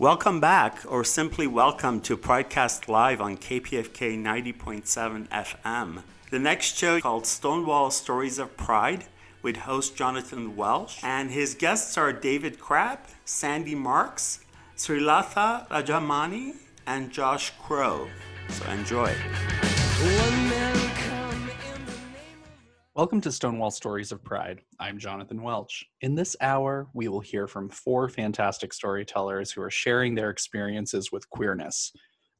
Welcome back, or simply welcome to Pridecast Live on KPFK 90.7 FM. The next show called Stonewall Stories of Pride with host Jonathan Welch, and his guests are David Crabb, Sandi Marx, Srilatha Rajamani, and Josh Crowe. So enjoy. Welcome to Stonewall Stories of Pride. I'm Jonathan Welch. In this hour, we will hear from four fantastic storytellers who are sharing their experiences with queerness.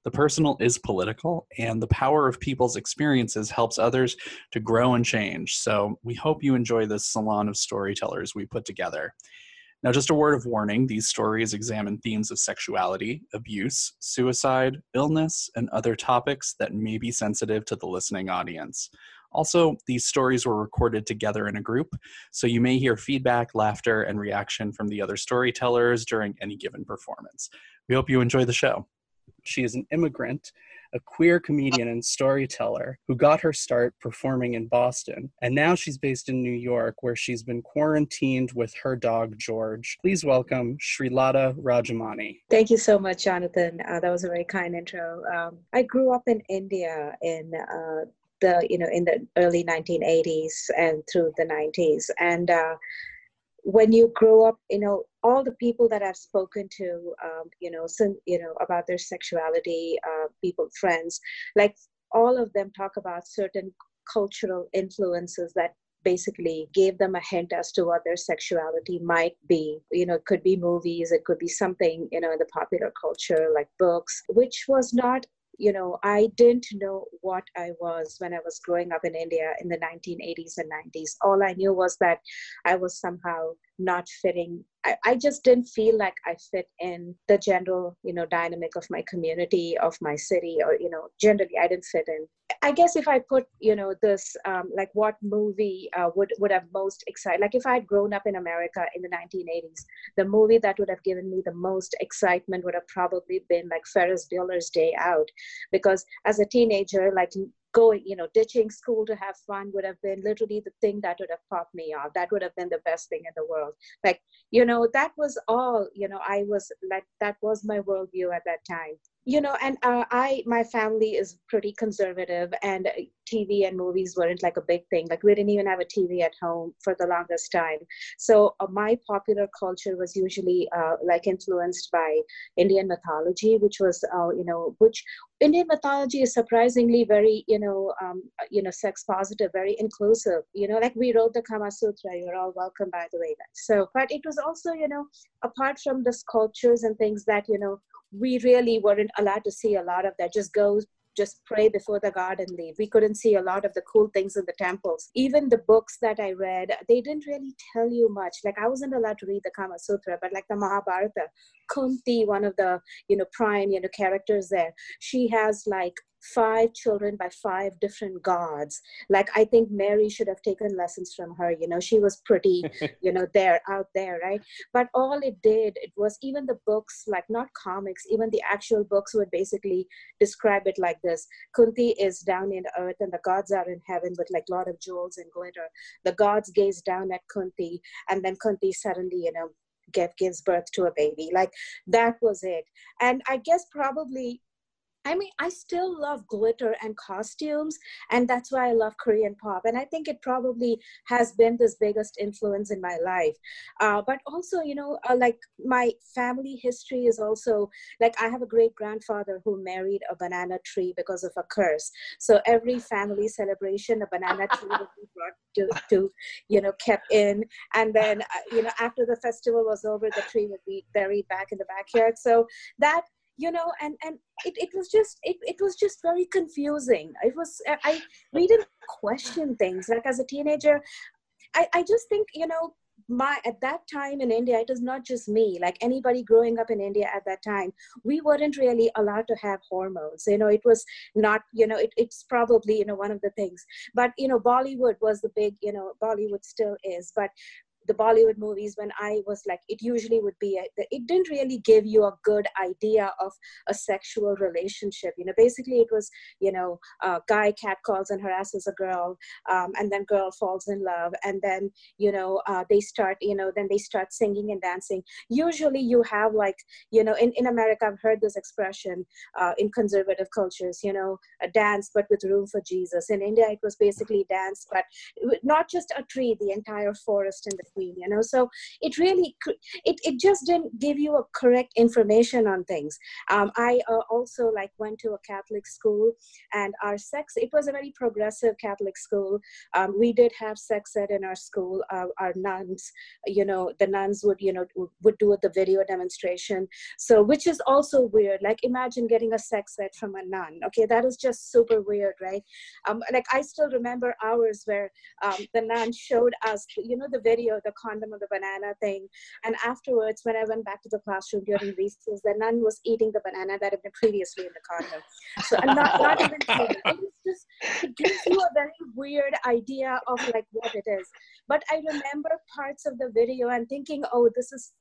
The personal is political, and the power of people's experiences helps others to grow and change. So, we hope you enjoy this salon of storytellers we put together. Now, just a word of warning these stories examine themes of sexuality, abuse, suicide, illness, and other topics that may be sensitive to the listening audience. Also, these stories were recorded together in a group, so you may hear feedback, laughter, and reaction from the other storytellers during any given performance. We hope you enjoy the show. She is an immigrant a queer comedian and storyteller who got her start performing in Boston. And now she's based in New York, where she's been quarantined with her dog, George. Please welcome Srilatha Rajamani. Thank you so much, Jonathan. Uh, that was a very kind intro. Um, I grew up in India in uh, the you know in the early 1980s and through the 90s and uh, when you grow up you know all the people that i've spoken to um, you know some you know about their sexuality uh, people friends like all of them talk about certain cultural influences that basically gave them a hint as to what their sexuality might be. You know it could be movies it could be something you know in the popular culture like books which was not you know, I didn't know what I was when I was growing up in India in the 1980s and 90s. All I knew was that I was somehow not fitting. I, I just didn't feel like I fit in the general, you know, dynamic of my community, of my city, or, you know, generally I didn't fit in. I guess if I put, you know, this, um, like what movie uh, would, would have most excited, like if I had grown up in America in the 1980s, the movie that would have given me the most excitement would have probably been like Ferris Bueller's Day Out. Because as a teenager, like going, you know, ditching school to have fun would have been literally the thing that would have popped me off. That would have been the best thing in the world. Like, you know, that was all, you know, I was like, that was my worldview at that time you know and uh, i my family is pretty conservative and uh, tv and movies weren't like a big thing. Like we didn't even have a tv at home for the longest time. So uh, my popular culture was usually uh, like influenced by indian mythology which was uh, you know which indian mythology is surprisingly very you know um, you know sex positive very inclusive. You know like we wrote the kama sutra you're all welcome by the way. So but it was also you know apart from the sculptures and things that you know we really weren't allowed to see a lot of that. Just go, just pray before the god and leave. We couldn't see a lot of the cool things in the temples. Even the books that I read, they didn't really tell you much. Like I wasn't allowed to read the Kama Sutra, but like the Mahabharata, Kunti, one of the you know prime you know characters there, she has like five children by five different gods. Like i think mary should have taken lessons from her you know she was pretty you know there out there right? But all it did it was even the books like not comics even the actual books would basically describe it like this. Kunti is down in earth and the gods are in heaven with like a lot of jewels and glitter. The gods gaze down at kunti and then kunti suddenly you know give, gives birth to a baby. Like that was it. And i guess probably I mean, I still love glitter and costumes, and that's why I love Korean pop. And I think it probably has been this biggest influence in my life. Uh, but also, you know, uh, like my family history is also like I have a great grandfather who married a banana tree because of a curse. So every family celebration, a banana tree would be brought to, to you know, kept in. And then, uh, you know, after the festival was over, the tree would be buried back in the backyard. So that you know and and it, it was just it, it was just very confusing. It was i we didn't question things. Like as a teenager i i just think you know my at that time in india it was not just me. Like anybody growing up in india at that time we weren't really allowed to have hormones. You know it was not you know it, it's probably you know one of the things. But you know bollywood was the big you know bollywood still is. But the Bollywood movies when I was like, it usually would be, a, it didn't really give you a good idea of a sexual relationship. You know, basically it was, you know, a guy cat calls and harasses a girl, um, and then girl falls in love, and then, you know, uh, they start, you know, then they start singing and dancing. Usually you have like, you know, in, in America, I've heard this expression uh, in conservative cultures, you know, a dance, but with room for Jesus. In India, it was basically dance, but not just a tree, the entire forest and the queen you know? So it really it, it just didn't give you a correct information on things. Um, i uh, also like went to a catholic school and our sex it was a very progressive catholic school. Um, we did have sex ed in our school. Uh, our nuns you know the nuns would you know would do the video demonstration. So which is also weird like imagine getting a sex ed from a nun okay? That is just super weird right? Um, like i still remember hours where um, the nun showed us you know the video the condom or the banana thing. And afterwards, when I went back to the classroom during recess, the nun was eating the banana that had been previously in the condom. So I'm not, not even kidding. It just, it gives you a very weird idea of like what it is. But I remember parts of the video and thinking, oh, this is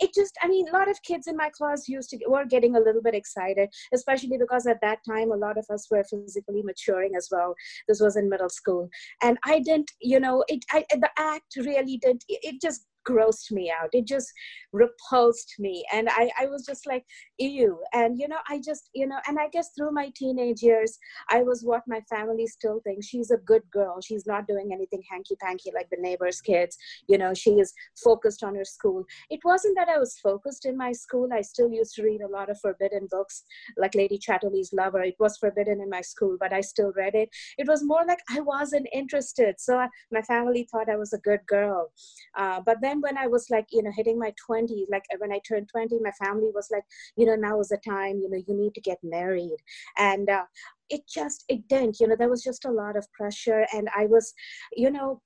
it just i mean a lot of kids in my class used to were getting a little bit excited especially because at that time a lot of us were physically maturing as well. This was in middle school. And i didn't you know it I, the act really did it just grossed me out. It just repulsed me. And I, I was just like, ew. And, you know, I just, you know, and I guess through my teenage years, I was what my family still thinks. She's a good girl. She's not doing anything hanky panky like the neighbor's kids. You know, she is focused on her school. It wasn't that I was focused in my school. I still used to read a lot of forbidden books, like Lady Chatterley's Lover. It was forbidden in my school, but I still read it. It was more like I wasn't interested. So I, my family thought I was a good girl. Uh, but then when I was like, you know, hitting my 20s, like when I turned 20, my family was like, you know, now is the time, you know, you need to get married. And uh, it just, it didn't, you know, there was just a lot of pressure. And I was, you know,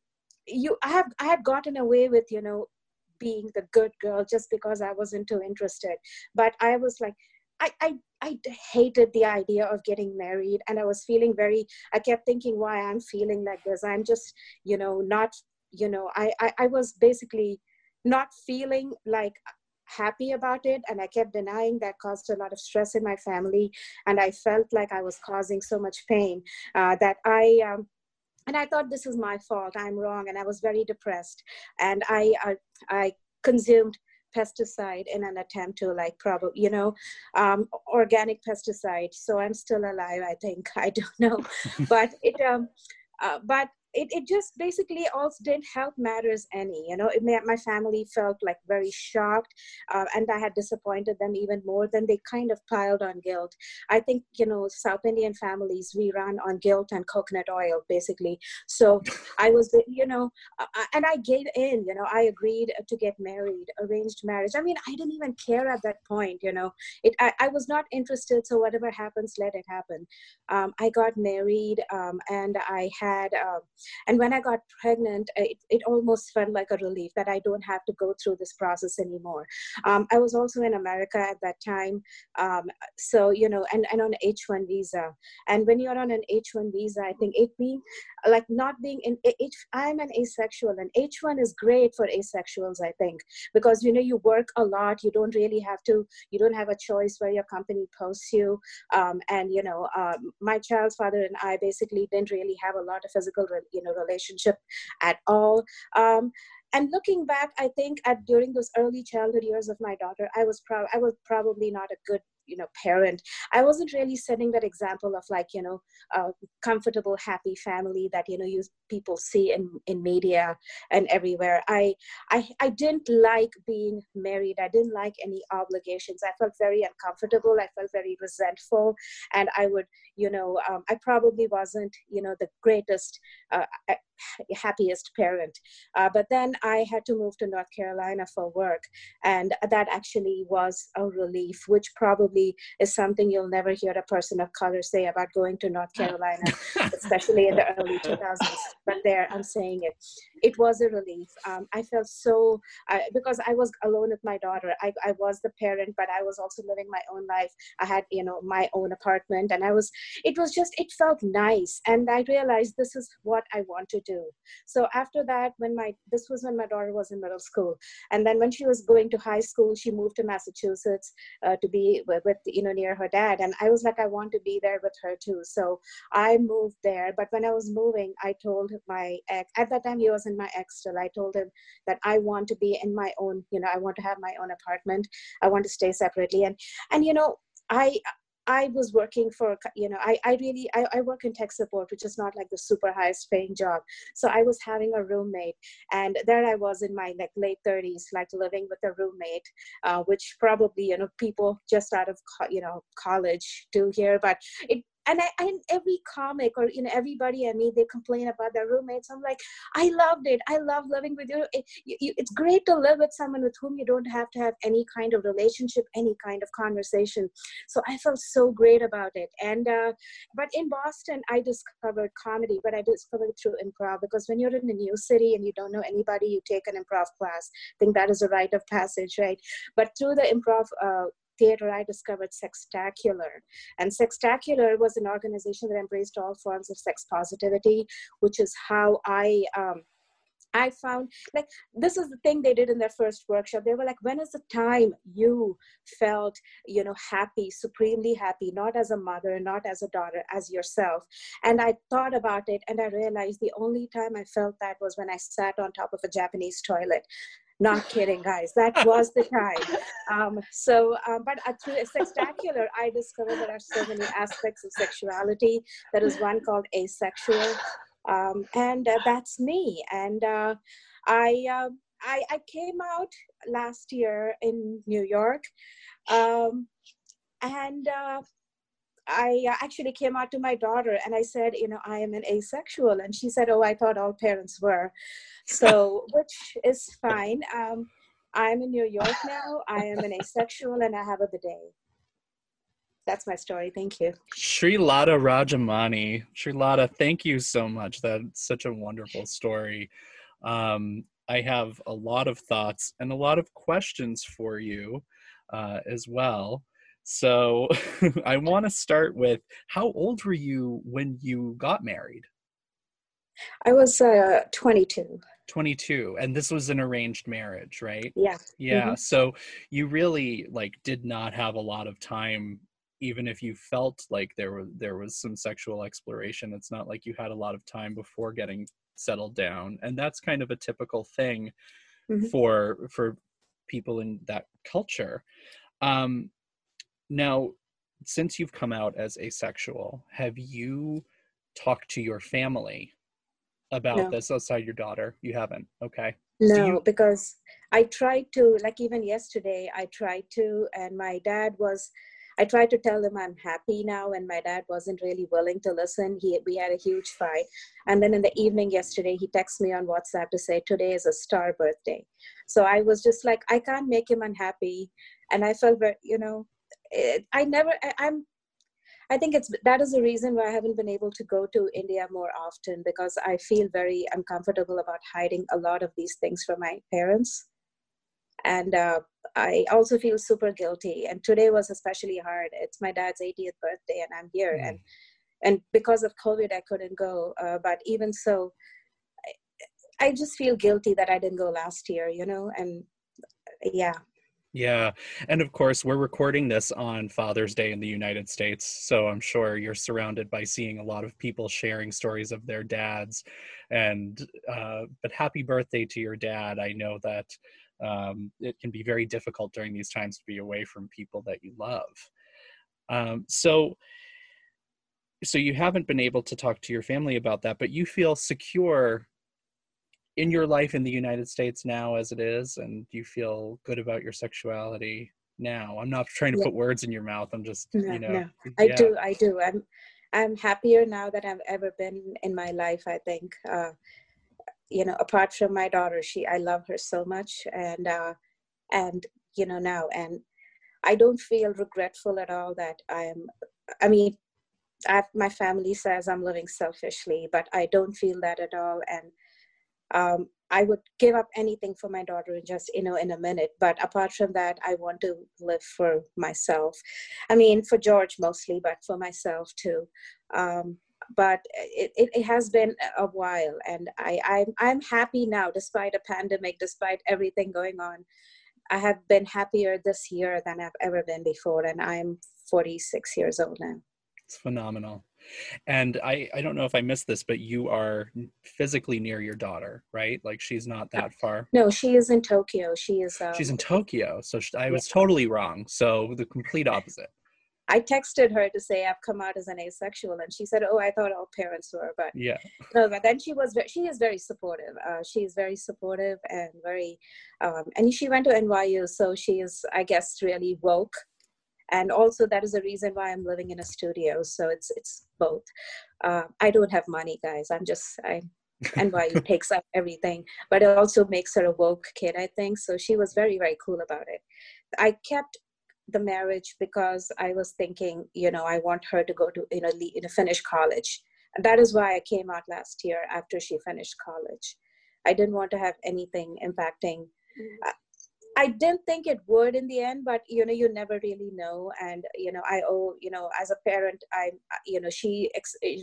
you, I have, I had gotten away with, you know, being the good girl just because I wasn't too interested. But I was like, I, I, I hated the idea of getting married and I was feeling very, I kept thinking why I'm feeling like this. I'm just, you know, not, you know, I, I, I was basically not feeling like happy about it and i kept denying that caused a lot of stress in my family and i felt like i was causing so much pain uh, that i um, and i thought this is my fault i'm wrong and i was very depressed and i i, I consumed pesticide in an attempt to like probably you know um, organic pesticide so i'm still alive i think i don't know but it um uh, but it, it just basically also didn't help matters any you know? It my family felt like very shocked uh, and i had disappointed them even more than they kind of piled on guilt. I think you know south indian families we run on guilt and coconut oil basically. So i was you know uh, and i gave in you know? I agreed to get married arranged marriage. I mean i didn't even care at that point you know? It i, I was not interested so whatever happens let it happen. Um, i got married um, and i had uh, and when I got pregnant, it, it almost felt like a relief that I don't have to go through this process anymore. Um, I was also in America at that time. Um, so, you know, and, and on H1 visa. And when you're on an H1 visa, I think it being like not being in H, I'm an asexual and H1 is great for asexuals, I think, because, you know, you work a lot. You don't really have to, you don't have a choice where your company posts you. Um, and, you know, um, my child's father and I basically didn't really have a lot of physical, you know, relationship at all. Um, and looking back, I think at during those early childhood years of my daughter, I was proud. I was probably not a good you know parent. I wasn't really setting that example of like you know a comfortable happy family that you know you people see in in media and everywhere. I i i didn't like being married. I didn't like any obligations. I felt very uncomfortable. I felt very resentful. And i would you know um, i probably wasn't you know the greatest uh, happiest parent. Uh, but then I had to move to North Carolina for work, and that actually was a relief, which probably is something you'll never hear a person of color say about going to North Carolina, especially in the early 2000s. But there, I'm saying it. It was a relief. Um, I felt so because I was alone with my daughter. I, I was the parent, but I was also living my own life. I had you know my own apartment, and I was. It was just it felt nice, and I realized this is what I want to do. So after that, when my this was when my daughter was in middle school, and then when she was going to high school, she moved to Massachusetts uh, to be with, with you know near her dad, and I was like I want to be there with her too. So I moved there, but when I was moving, I told my ex at that time he was my ex still. I told him that I want to be in my own, you know, I want to have my own apartment. I want to stay separately. And and you know, I I was working for, you know, I, I really, I, I work in tech support, which is not like the super highest paying job. So I was having a roommate and there I was in my like late 30s, like living with a roommate, uh, which probably, you know, people just out of, you know, college do here, but it and I, every comic or you know everybody I meet, they complain about their roommates. I'm like, I loved it. I love living with you. It, you. It's great to live with someone with whom you don't have to have any kind of relationship, any kind of conversation. So I felt so great about it. And uh, but in Boston, I discovered comedy, but I discovered through improv because when you're in a new city and you don't know anybody, you take an improv class. I think that is a rite of passage, right? But through the improv uh, theater, I discovered Sextacular. And Sextacular was an organization that embraced all forms of sex positivity, which is how I. Um, I found like this is the thing they did in their first workshop. They were like, when is the time you felt, you know, happy, supremely happy, not as a mother, not as a daughter, as yourself? And I thought about it and I realized the only time I felt that was when I sat on top of a Japanese toilet. Not kidding, guys. That was the time. Um, so, um, but uh, through Sextacular, I discovered there are so many aspects of sexuality. There is one called asexual, um, and uh, that's me. And uh, I, uh, I, I came out last year in New York, um, and uh, I uh, actually came out to my daughter and I said, you know, I am an asexual. And she said, oh, I thought all parents were. So, which is fine. Um, I'm in New York now. I am an asexual and I have a bidet. That's my story. Thank you. Srilatha Rajamani. Srilatha, thank you so much. That's such a wonderful story. Um, I have a lot of thoughts and a lot of questions for you uh, as well. So I want to start with how old were you when you got married? I was uh, 22. 22 and this was an arranged marriage right yeah yeah mm-hmm. so you really like did not have a lot of time even if you felt like there was there was some sexual exploration it's not like you had a lot of time before getting settled down and that's kind of a typical thing mm-hmm. for for people in that culture um now, since you've come out as asexual, have you talked to your family about no. this outside your daughter? You haven't. Okay. No, you... because I tried to, like even yesterday, I tried to, and my dad was. I tried to tell him I'm happy now, and my dad wasn't really willing to listen. He we had a huge fight, and then in the evening yesterday, he texted me on WhatsApp to say today is a star birthday. So I was just like, I can't make him unhappy, and I felt very, you know, it, I never, I, I'm, I think it's that is the reason why I haven't been able to go to India more often because I feel very uncomfortable about hiding a lot of these things from my parents, and uh, I also feel super guilty. And today was especially hard. It's my dad's 80th birthday, and I'm here, mm. and and because of COVID, I couldn't go. Uh, but even so, I, I just feel guilty that I didn't go last year, you know, and yeah yeah. And of course, we're recording this on Father's Day in the United States. So I'm sure you're surrounded by seeing a lot of people sharing stories of their dads. And, uh, but happy birthday to your dad. I know that um, it can be very difficult during these times to be away from people that you love. Um, so, so you haven't been able to talk to your family about that, but you feel secure in your life in the United States now as it is, and you feel good about your sexuality now? I'm not trying to yeah. put words in your mouth. I'm just, no, you know, no. I yeah. do, I do. I'm, I'm happier now than I've ever been in my life. I think, uh, you know, apart from my daughter, she, I love her so much, and uh, and you know now, and I don't feel regretful at all that I am. I mean, I've, my family says I'm living selfishly, but I don't feel that at all, and um, I would give up anything for my daughter in just you know in a minute. But apart from that, I want to live for myself. I mean, for George mostly, but for myself too. Um, but it, it, it, has been a while, and I I'm I'm happy now, despite a pandemic, despite everything going on. I have been happier this year than I've ever been before, and I'm 46 years old now. It's phenomenal. And I, I don't know if I missed this, but you are physically near your daughter, right? Like she's not that far. No, she is in Tokyo. She is. Um, she's in Tokyo, so she, I was yeah. totally wrong. So the complete opposite. I texted her to say I've come out as an asexual, and she said, "Oh, I thought all parents were." But yeah, no. But then she was she is very supportive. Uh, she's very supportive and very, um, and she went to NYU, so she is, I guess, really woke and also that is the reason why i'm living in a studio so it's it's both uh, i don't have money guys i'm just i NYU takes up everything, but it also makes her a woke kid, I think. So she was very, very cool about it. I kept the marriage because I was thinking, you know, I want her to go to, you know, you know, finish college. And that is why I came out last year after she finished college. I didn't want to have anything impacting. I didn't think it would in the end, but you know, you never really know. And you know, I owe you know, as a parent, I you know, she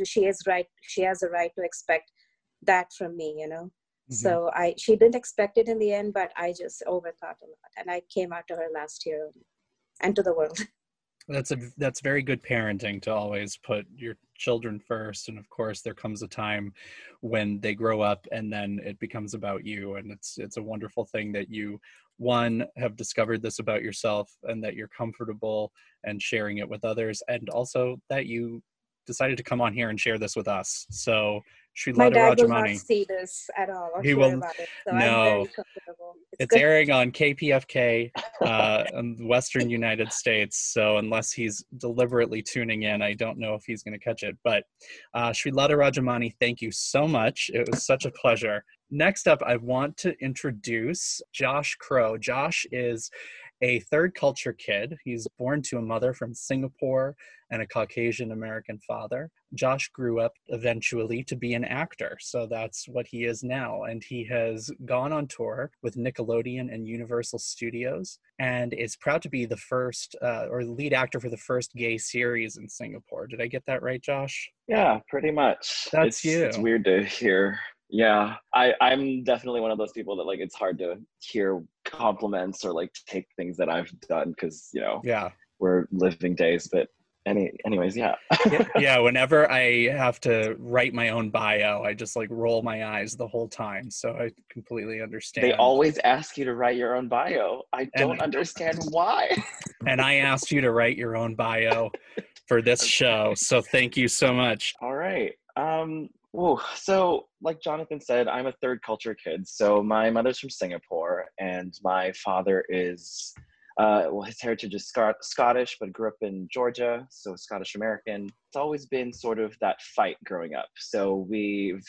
she is right. She has a right to expect that from me. You know, mm-hmm. so I she didn't expect it in the end, but I just overthought a lot, and I came out to her last year and to the world. That's a that's very good parenting to always put your children first, and of course, there comes a time when they grow up, and then it becomes about you, and it's it's a wonderful thing that you one have discovered this about yourself and that you're comfortable and sharing it with others and also that you decided to come on here and share this with us. So Sri My dad will not see this at all. he will. It, so no. It's, it's airing on KPFK uh, in the Western United States. So unless he's deliberately tuning in, I don't know if he's going to catch it. But uh, Srilatha Rajamani, thank you so much. It was such a pleasure. Next up, I want to introduce Josh Crowe. Josh is a third culture kid. He's born to a mother from Singapore and a Caucasian American father. Josh grew up eventually to be an actor, so that's what he is now. And he has gone on tour with Nickelodeon and Universal Studios and is proud to be the first uh, or lead actor for the first gay series in Singapore. Did I get that right, Josh? Yeah, pretty much. That's it's, you. It's weird to hear yeah i i'm definitely one of those people that like it's hard to hear compliments or like take things that i've done because you know yeah. we're living days but any anyways yeah. yeah. whenever i have to write my own bio i just like roll my eyes the whole time so i completely understand. they always ask you to write your own bio. I don't and, understand why. And i asked you to write your own bio for this show so thank you so much. All right um Oh, so like Jonathan said, I'm a third culture kid. So my mother's from Singapore, and my father is, uh, well, his heritage is Scot- Scottish, but grew up in Georgia, so Scottish American. It's always been sort of that fight growing up. So we've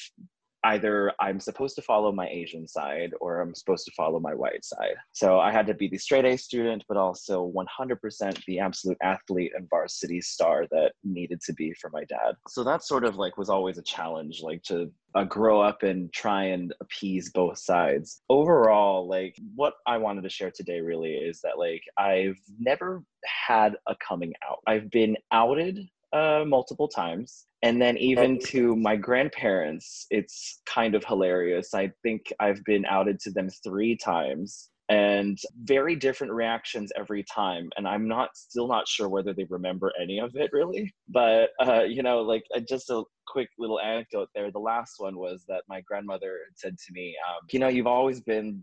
either I'm supposed to follow my Asian side or I'm supposed to follow my white side. So I had to be the straight A student, but also 100% the absolute athlete and varsity star that needed to be for my dad. So that sort of like was always a challenge, like to uh, grow up and try and appease both sides. Overall, like what I wanted to share today really is that like I've never had a coming out. I've been outed uh, multiple times. And then even to my grandparents, it's kind of hilarious. I think I've been outed to them three times and very different reactions every time. And i'm not still not sure whether they remember any of it really but uh, you know like uh, just a quick little anecdote there. The last one was that my grandmother said to me um, you know you've always been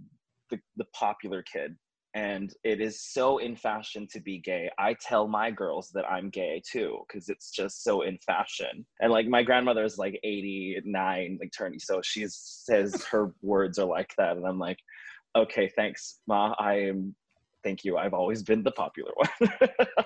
the, the popular kid and it is so in fashion to be gay. I tell my girls that I'm gay too because it's just so in fashion. And like my grandmother is like 89, like turning, so she says her words are like that, and I'm like, okay, thanks, ma. I am. Thank you. I've always been the popular one.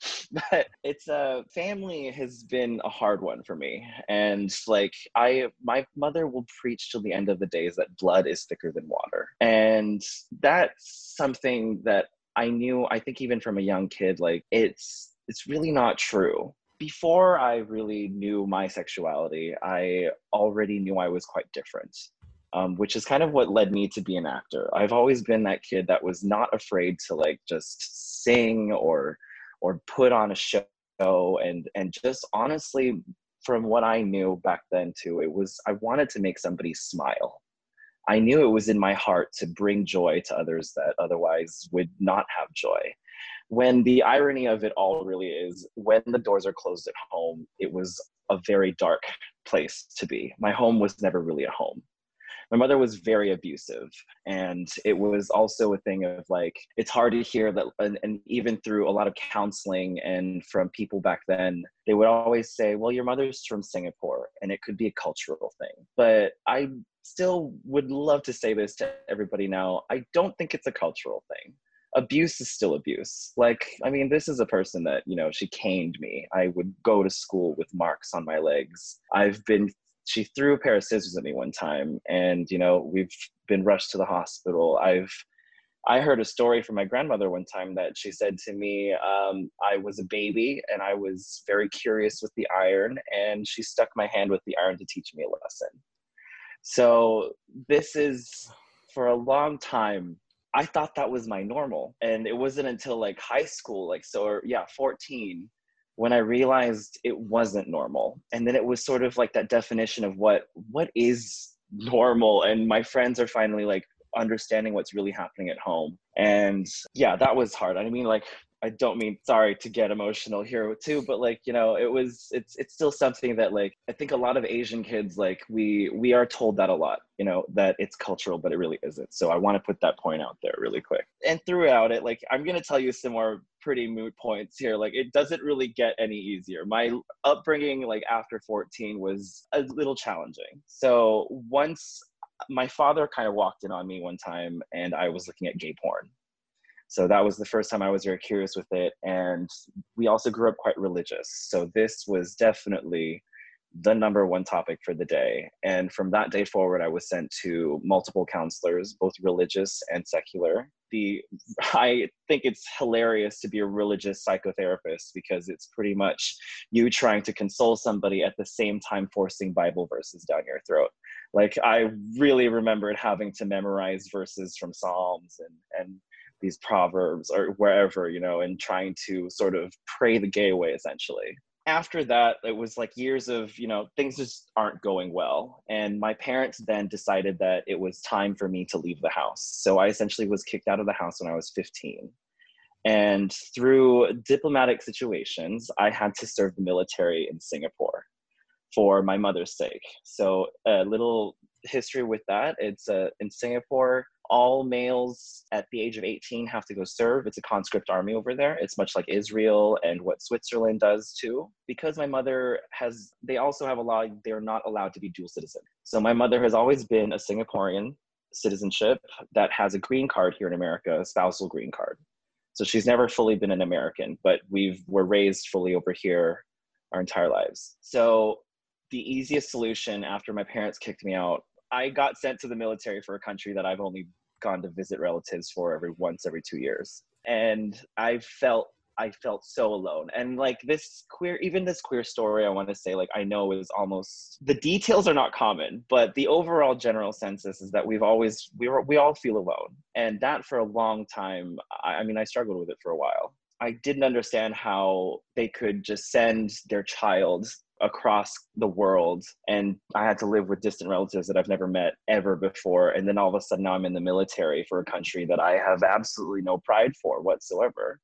but it's a uh, family has been a hard one for me. And like i my mother will preach till the end of the days that blood is thicker than water. And that's something that i knew i think even from a young kid like it's it's really not true. Before i really knew my sexuality i already knew i was quite different um, which is kind of what led me to be an actor. I've always been that kid that was not afraid to like just sing or or put on a show and and just honestly from what I knew back then too, it was I wanted to make somebody smile. I knew it was in my heart to bring joy to others that otherwise would not have joy. When the irony of it all really is when the doors are closed at home, it was a very dark place to be. My home was never really a home my mother was very abusive and it was also a thing of like it's hard to hear that and, and, even through a lot of counseling and from people back then they would always say well your mother's from singapore and it could be a cultural thing but i still would love to say this to everybody now i don't think it's a cultural thing abuse is still abuse. Like, I mean, this is a person that, you know, she caned me. I would go to school with marks on my legs. I've been she threw a pair of scissors at me one time and you know we've been rushed to the hospital. I've i heard a story from my grandmother one time that she said to me um, i was a baby and i was very curious with the iron and she stuck my hand with the iron to teach me a lesson. So this is for a long time i thought that was my normal and it wasn't until like high school like so yeah 14 when I realized it wasn't normal. And then it was sort of like that definition of what what is normal and my friends are finally like understanding what's really happening at home. And yeah, that was hard. I mean like I don't mean sorry to get emotional here too, but like you know, it was it's it's still something that like I think a lot of Asian kids like we we are told that a lot, you know, that it's cultural, but it really isn't. So I want to put that point out there really quick. And throughout it, like I'm gonna tell you some more pretty moot points here. Like it doesn't really get any easier. My upbringing, like after 14, was a little challenging. So once my father kind of walked in on me one time, and I was looking at gay porn so that was the first time I was very curious with it. And we also grew up quite religious. So this was definitely the number one topic for the day. And from that day forward, I was sent to multiple counselors, both religious and secular. The I think it's hilarious to be a religious psychotherapist because it's pretty much you trying to console somebody at the same time forcing Bible verses down your throat. Like I really remembered having to memorize verses from Psalms and and these proverbs or wherever you know and trying to sort of pray the gay way essentially after that it was like years of you know things just aren't going well. And my parents then decided that it was time for me to leave the house. So i essentially was kicked out of the house when i was 15 and through diplomatic situations i had to serve the military in singapore for my mother's sake. So a little history with that. It's uh, in singapore all males at the age of 18 have to go serve. It's a conscript army over there. It's much like Israel and what Switzerland does too. Because my mother has, they also have a law, they're not allowed to be dual citizen. So my mother has always been a Singaporean citizenship that has a green card here in America, a spousal green card. So she's never fully been an American, but we've were raised fully over here our entire lives. So the easiest solution after my parents kicked me out I got sent to the military for a country that I've only gone to visit relatives for every once every two years, and I felt I felt so alone. And like this queer, even this queer story, I want to say, like, I know is almost the details are not common, but the overall general census is that we've always, we were, we all feel alone. And that for a long time, I, I mean, I struggled with it for a while. I didn't understand how they could just send their child across the world and I had to live with distant relatives that I've never met ever before. And then all of a sudden now I'm in the military for a country that I have absolutely no pride for whatsoever.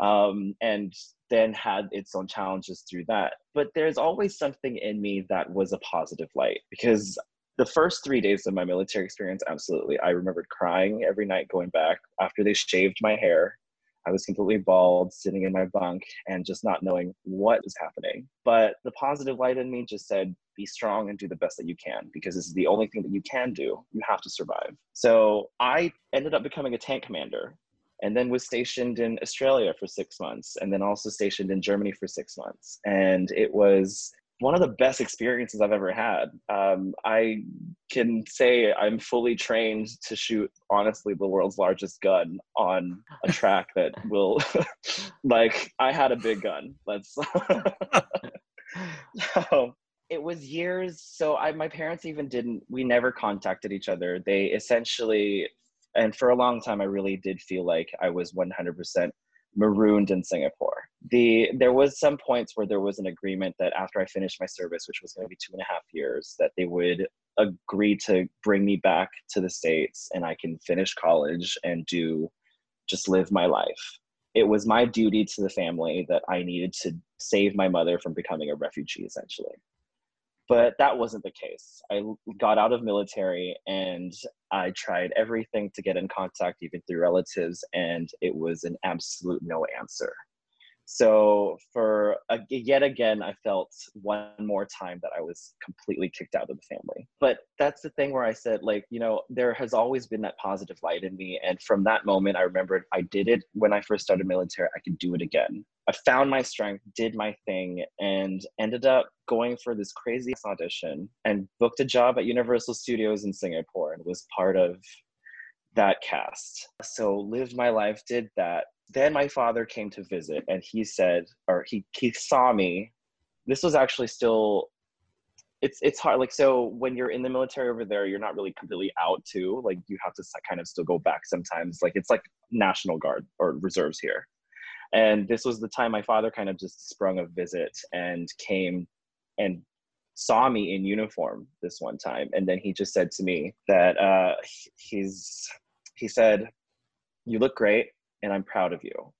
Um, and then had its own challenges through that. But there's always something in me that was a positive light because the first three days of my military experience, absolutely. I remembered crying every night going back after they shaved my hair I was completely bald, sitting in my bunk, and just not knowing what was happening. But the positive light in me just said, be strong and do the best that you can because this is the only thing that you can do. You have to survive. So I ended up becoming a tank commander and then was stationed in Australia for six months and then also stationed in Germany for six months. And it was one of the best experiences I've ever had. Um, I can say I'm fully trained to shoot, honestly, the world's largest gun on a track that will, like, I had a big gun. Let's. so, it it was years. So I, my parents even didn't. We never contacted each other. They essentially, and for a long time, I really did feel like I was 100% marooned in Singapore. The there was some points where there was an agreement that after I finished my service, which was going to be two and a half years, that they would agree to bring me back to the states and I can finish college and do just live my life. It was my duty to the family that I needed to save my mother from becoming a refugee, essentially but that wasn't the case. I got out of military and i tried everything to get in contact even through relatives and it was an absolute no answer so for uh, yet again i felt one more time that i was completely kicked out of the family. But that's the thing where i said like you know there has always been that positive light in me. And from that moment i remembered i did it. When i first started military i could do it again. I found my strength did my thing and ended up going for this crazy audition and booked a job at universal studios in singapore and was part of that cast. So lived my life did that then my father came to visit and he said or he he saw me. This was actually still it's it's hard like so when you're in the military over there you're not really completely out too. Like you have to kind of still go back sometimes. Like it's like national guard or reserves here. And this was the time my father kind of just sprung a visit and came and saw me in uniform this one time. And then he just said to me that uh he's he said you look great and I'm proud of you.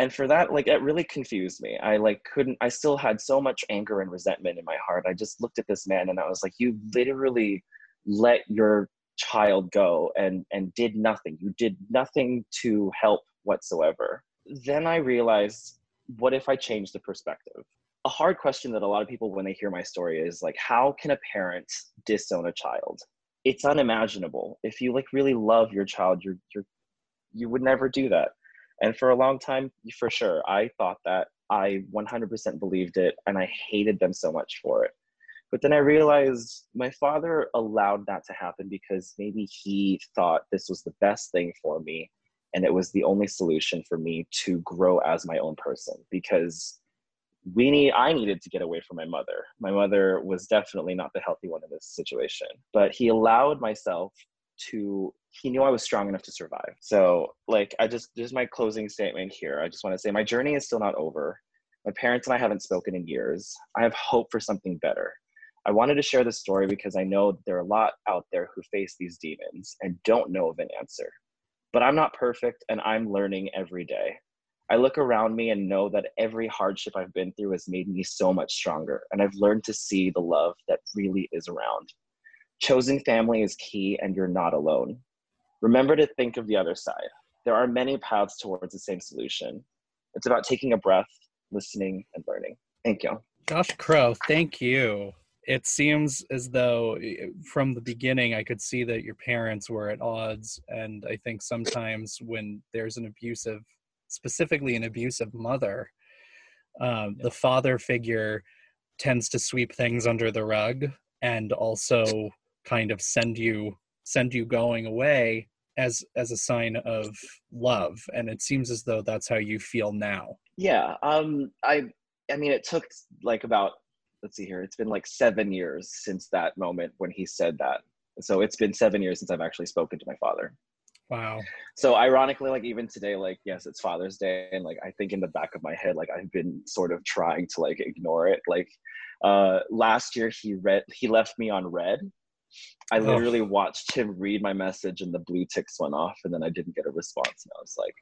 And for that, like it really confused me. I like couldn't I still had so much anger and resentment in my heart. I just looked at this man and I was like, you literally let your child go and and did nothing. You did nothing to help whatsoever. Then I realized, what if I change the perspective? A hard question that a lot of people when they hear my story is like, how can a parent disown a child? It's unimaginable. If you like really love your child, you're you're you would never do that. And for a long time, for sure, I thought that I 100% believed it and I hated them so much for it. But then I realized my father allowed that to happen because maybe he thought this was the best thing for me and it was the only solution for me to grow as my own person because we need i needed to get away from my mother my mother was definitely not the healthy one in this situation but he allowed myself to he knew I was strong enough to survive. So, like, I just, this is my closing statement here. I just want to say my journey is still not over. My parents and I haven't spoken in years. I have hope for something better. I wanted to share this story because I know there are a lot out there who face these demons and don't know of an answer. But I'm not perfect and I'm learning every day. I look around me and know that every hardship I've been through has made me so much stronger. And I've learned to see the love that really is around. Choosing family is key, and you're not alone. Remember to think of the other side. There are many paths towards the same solution. It's about taking a breath, listening, and learning. Thank you. Josh Crowe, thank you. It seems as though from the beginning I could see that your parents were at odds. And I think sometimes when there's an abusive, specifically an abusive mother, um, the father figure tends to sweep things under the rug and also kind of send you send you going away as as a sign of love. And it seems as though that's how you feel now. Yeah um i i mean it took like about let's see here it's been like seven years since that moment when he said that. So it's been seven years since i've actually spoken to my father. Wow. So ironically like even today like yes it's father's day and like i think in the back of my head like i've been sort of trying to like ignore it. Like uh last year he read he left me on read I oh. literally oh. watched him read my message and the blue ticks went off and then I didn't get a response and I was like,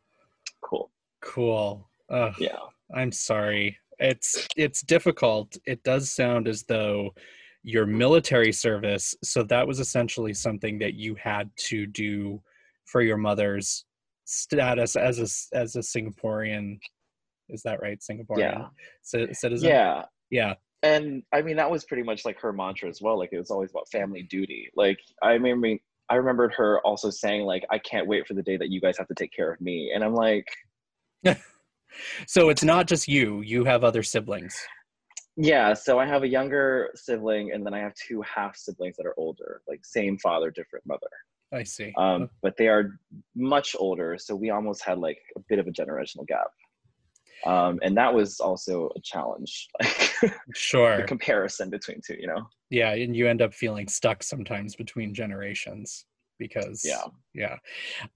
cool. Cool. Ugh, yeah. I'm sorry. It's it's difficult. It does sound as though your military service, so that was essentially something that you had to do for your mother's status as a as a Singaporean. Is that right? Singaporean yeah. C- citizen. Yeah. Yeah and I mean that was pretty much like her mantra as well. Like it was always about family duty. Like I remember I remembered her also saying like I can't wait for the day that you guys have to take care of me. And I'm like So it's not just you, you have other siblings. Yeah, so I have a younger sibling and then I have two half siblings that are older, like same father, different mother. I see. Um, but they are much older, so we almost had like a bit of a generational gap. Um, and that was also a challenge sure. the comparison between two you know? Yeah and you end up feeling stuck sometimes between generations because yeah. yeah.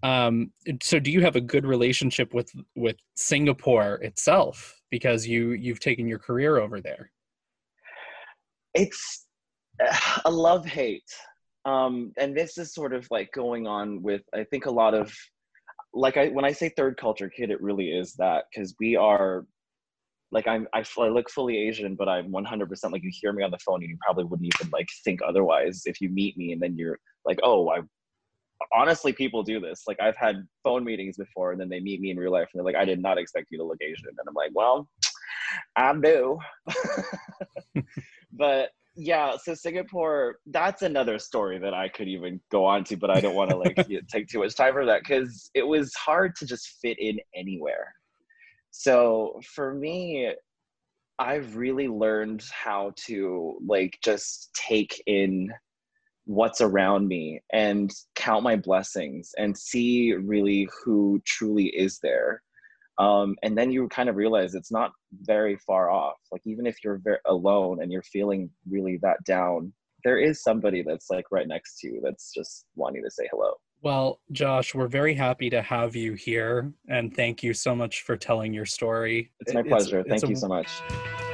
Um so do you have a good relationship with with singapore itself? Because you you've taken your career over there. It's a love hate. Um and this is sort of like going on with i think a lot of like i when i say third culture kid it really is that because we are like I'm I, I look fully Asian, but I'm 100% like you hear me on the phone and you probably wouldn't even like think otherwise if you meet me and then you're like, oh, I honestly people do this. Like I've had phone meetings before and then they meet me in real life and they're like, I did not expect you to look Asian, and I'm like, well, I do. but yeah, so Singapore, that's another story that I could even go on to, but I don't want to like take too much time for that because it was hard to just fit in anywhere. So for me, I've really learned how to like just take in what's around me and count my blessings and see really who truly is there um, and then you kind of realize it's not very far off. Like even if you're very alone and you're feeling really that down there is somebody that's like right next to you that's just wanting to say hello. Well josh we're very happy to have you here and thank you so much for telling your story. It's my pleasure. it's, thank it's you a, so much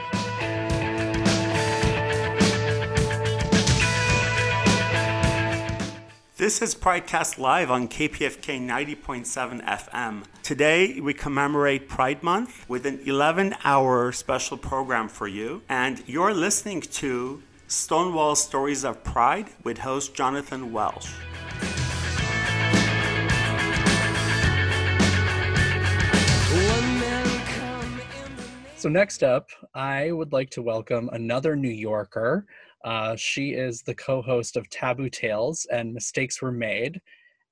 This is Pridecast Live on KPFK 90.7 FM. Today we commemorate Pride Month with an 11 hour special program for you, and you're listening to Stonewall Stories of Pride with host Jonathan Welch. So, next up, I would like to welcome another New Yorker uh, she is the co host of Taboo Tales and Mistakes Were Made.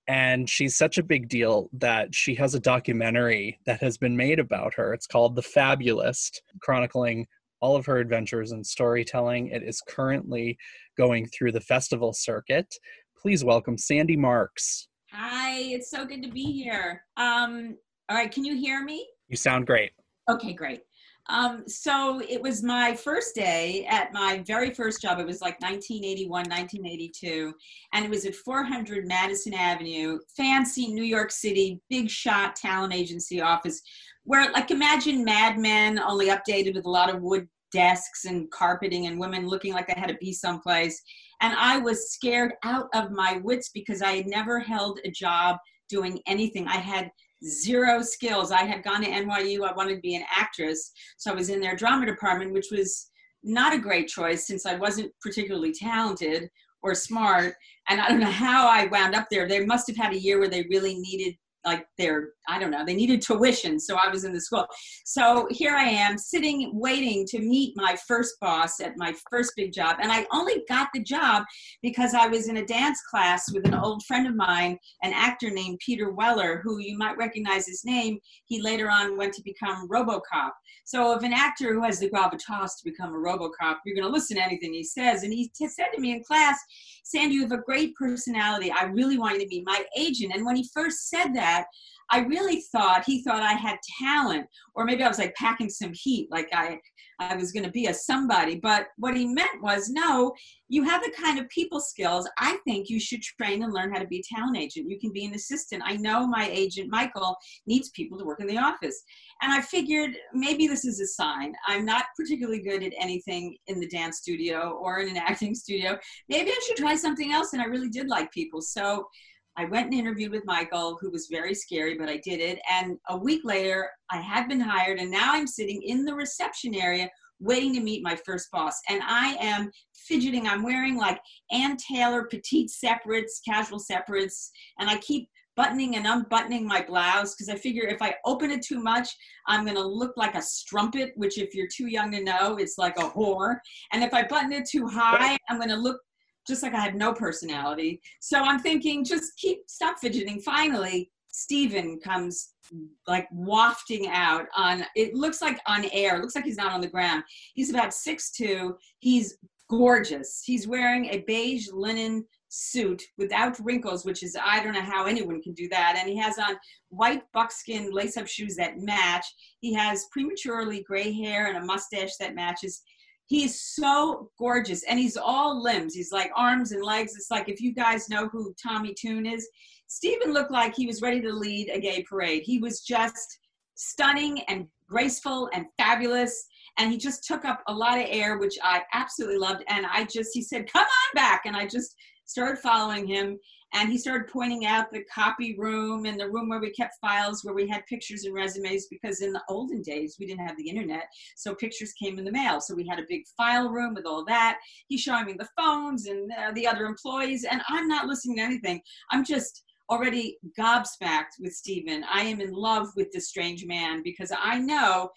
And she's such a big deal that she has a documentary that has been made about her. It's called The Fabulist, chronicling all of her adventures in storytelling. It is currently going through the festival circuit. Please welcome Sandi Marx. Hi, it's so good to be here. Um, all right, can you hear me? You sound great. Okay, great. Um, so it was my first day at my very first job. It was like 1981, 1982. And it was at 400 Madison Avenue, fancy New York City, big shot talent agency office, where like imagine Mad Men, only updated with a lot of wood desks and carpeting and women looking like they had to be someplace. And I was scared out of my wits because I had never held a job doing anything. I had zero skills. I had gone to NYU, I wanted to be an actress. So I was in their drama department, which was not a great choice since I wasn't particularly talented or smart. And I don't know how I wound up there. They must have had a year where they really needed like their i don't know they needed tuition so i was in the school. So here i am sitting waiting to meet my first boss at my first big job and i only got the job because i was in a dance class with an old friend of mine an actor named peter weller who you might recognize his name. He later on went to become robocop. So if an actor who has the gravitas to become a robocop you're going to listen to anything he says and he t- said to me in class sandy you have a great personality. I really want you to be my agent. And when he first said that that I really thought he thought I had talent, or maybe I was like packing some heat, like I, I was going to be a somebody. But what he meant was, no, you have the kind of people skills. I think you should train and learn how to be a talent agent. You can be an assistant. I know my agent, Michael, needs people to work in the office. And I figured maybe this is a sign. I'm not particularly good at anything in the dance studio or in an acting studio. Maybe I should try something else. And I really did like people. So I went and interviewed with Michael, who was very scary, but I did it. And a week later, I had been hired, and now I'm sitting in the reception area waiting to meet my first boss. And I am fidgeting. I'm wearing like Ann Taylor petite separates, casual separates, and I keep buttoning and unbuttoning my blouse because I figure if I open it too much, I'm going to look like a strumpet, which, if you're too young to know, it's like a whore. And if I button it too high, I'm going to look just like I had no personality. So I'm thinking, just keep stop fidgeting. Finally, Steven comes like wafting out on it looks like on air. It looks like he's not on the ground. He's about six two. He's gorgeous. He's wearing a beige linen suit without wrinkles, which is, I don't know how anyone can do that. And he has on white buckskin lace up shoes that match. He has prematurely gray hair and a mustache that matches. He's so gorgeous and he's all limbs. He's like arms and legs. It's like if you guys know who Tommy Tune is, Stephen looked like he was ready to lead a gay parade. He was just stunning and graceful and fabulous and he just took up a lot of air which i absolutely loved and i just he said come on back and i just started following him and he started pointing out the copy room and the room where we kept files where we had pictures and resumes because in the olden days we didn't have the internet. So pictures came in the mail. So we had a big file room with all that. He's showing me the phones and uh, the other employees. And i'm not listening to anything. I'm just already gobsmacked with Stephen. I am in love with this strange man because I know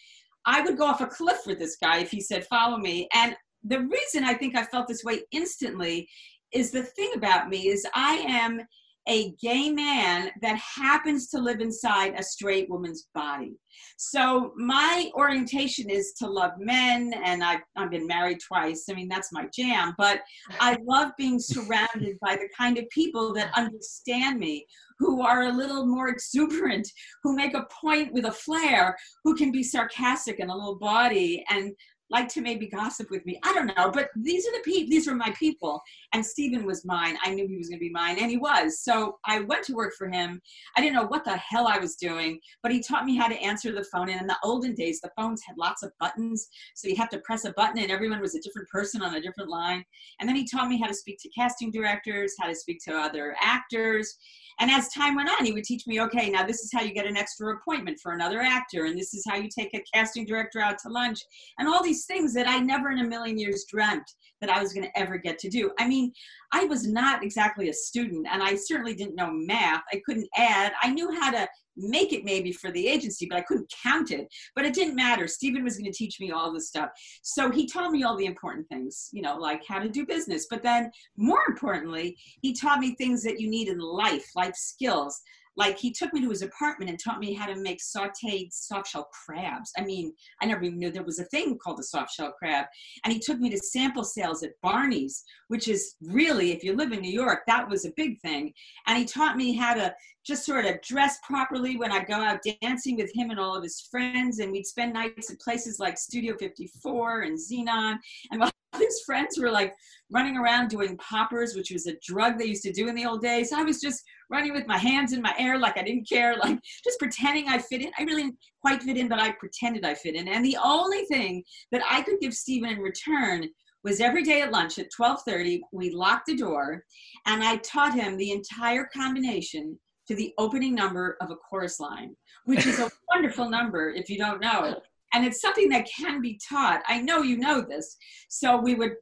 I would go off a cliff with this guy if he said, Follow me. And the reason I think I felt this way instantly is the thing about me is I am a gay man that happens to live inside a straight woman's body. So my orientation is to love men, and I've, I've been married twice. I mean, that's my jam. But I love being surrounded by the kind of people that understand me, who are a little more exuberant, who make a point with a flair, who can be sarcastic and a little body, and like to maybe gossip with me. I don't know, but these are the people. These were my people, and Stephen was mine. I knew he was going to be mine, and he was. So I went to work for him. I didn't know what the hell I was doing, but he taught me how to answer the phone. And in the olden days, the phones had lots of buttons, so you have to press a button, and everyone was a different person on a different line. And then he taught me how to speak to casting directors, how to speak to other actors. And as time went on, he would teach me, okay, now this is how you get an extra appointment for another actor, and this is how you take a casting director out to lunch, and all these things that I never in a million years dreamt that I was going to ever get to do. I mean, I was not exactly a student, and I certainly didn't know math. I couldn't add. I knew how to make it maybe for the agency, but I couldn't count it. But it didn't matter. Stephen was going to teach me all this stuff. So he taught me all the important things, you know, like how to do business. But then more importantly, he taught me things that you need in life, life skills, like he took me to his apartment and taught me how to make sauteed soft shell crabs. I mean, I never even knew there was a thing called a soft shell crab. And he took me to sample sales at Barney's, which is really, if you live in New York, that was a big thing. And he taught me how to just sort of dress properly when I go out dancing with him and all of his friends. And we'd spend nights at places like Studio 54 and Xenon. And while his friends were like running around doing poppers, which was a drug they used to do in the old days. I was just running with my hands in my air like I didn't care, like just pretending I fit in. I really didn't quite fit in, but I pretended I fit in. And the only thing that I could give Stephen in return was every day at lunch at 12:30 we locked the door and I taught him the entire combination to the opening number of a chorus line, which is a wonderful number if you don't know it. And it's something that can be taught. I know you know this. So we would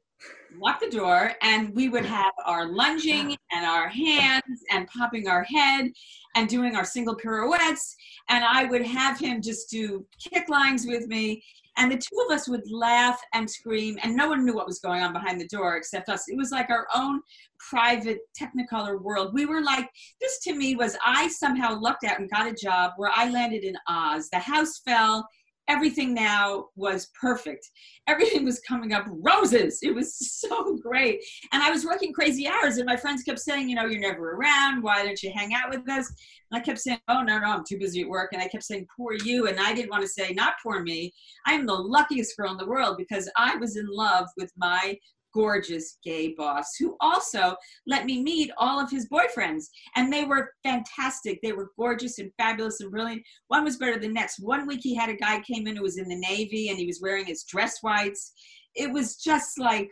lock the door and we would have our lunging and our hands and popping our head and doing our single pirouettes. And i would have him just do kick lines with me. And the two of us would laugh and scream. And no one knew what was going on behind the door except us. It was like our own private technicolor world. We were like this to me was i somehow lucked out and got a job where i landed in oz. The house fell everything now was perfect. Everything was coming up roses. It was so great. And I was working crazy hours, and my friends kept saying, You know, you're never around. Why don't you hang out with us? And I kept saying, Oh, no, no, I'm too busy at work. And I kept saying, Poor you. And I didn't want to say, Not poor me. I'm the luckiest girl in the world because I was in love with my gorgeous gay boss who also let me meet all of his boyfriends. And they were fantastic. They were gorgeous and fabulous and brilliant. One was better than next. One week he had a guy came in who was in the Navy and he was wearing his dress whites. It was just like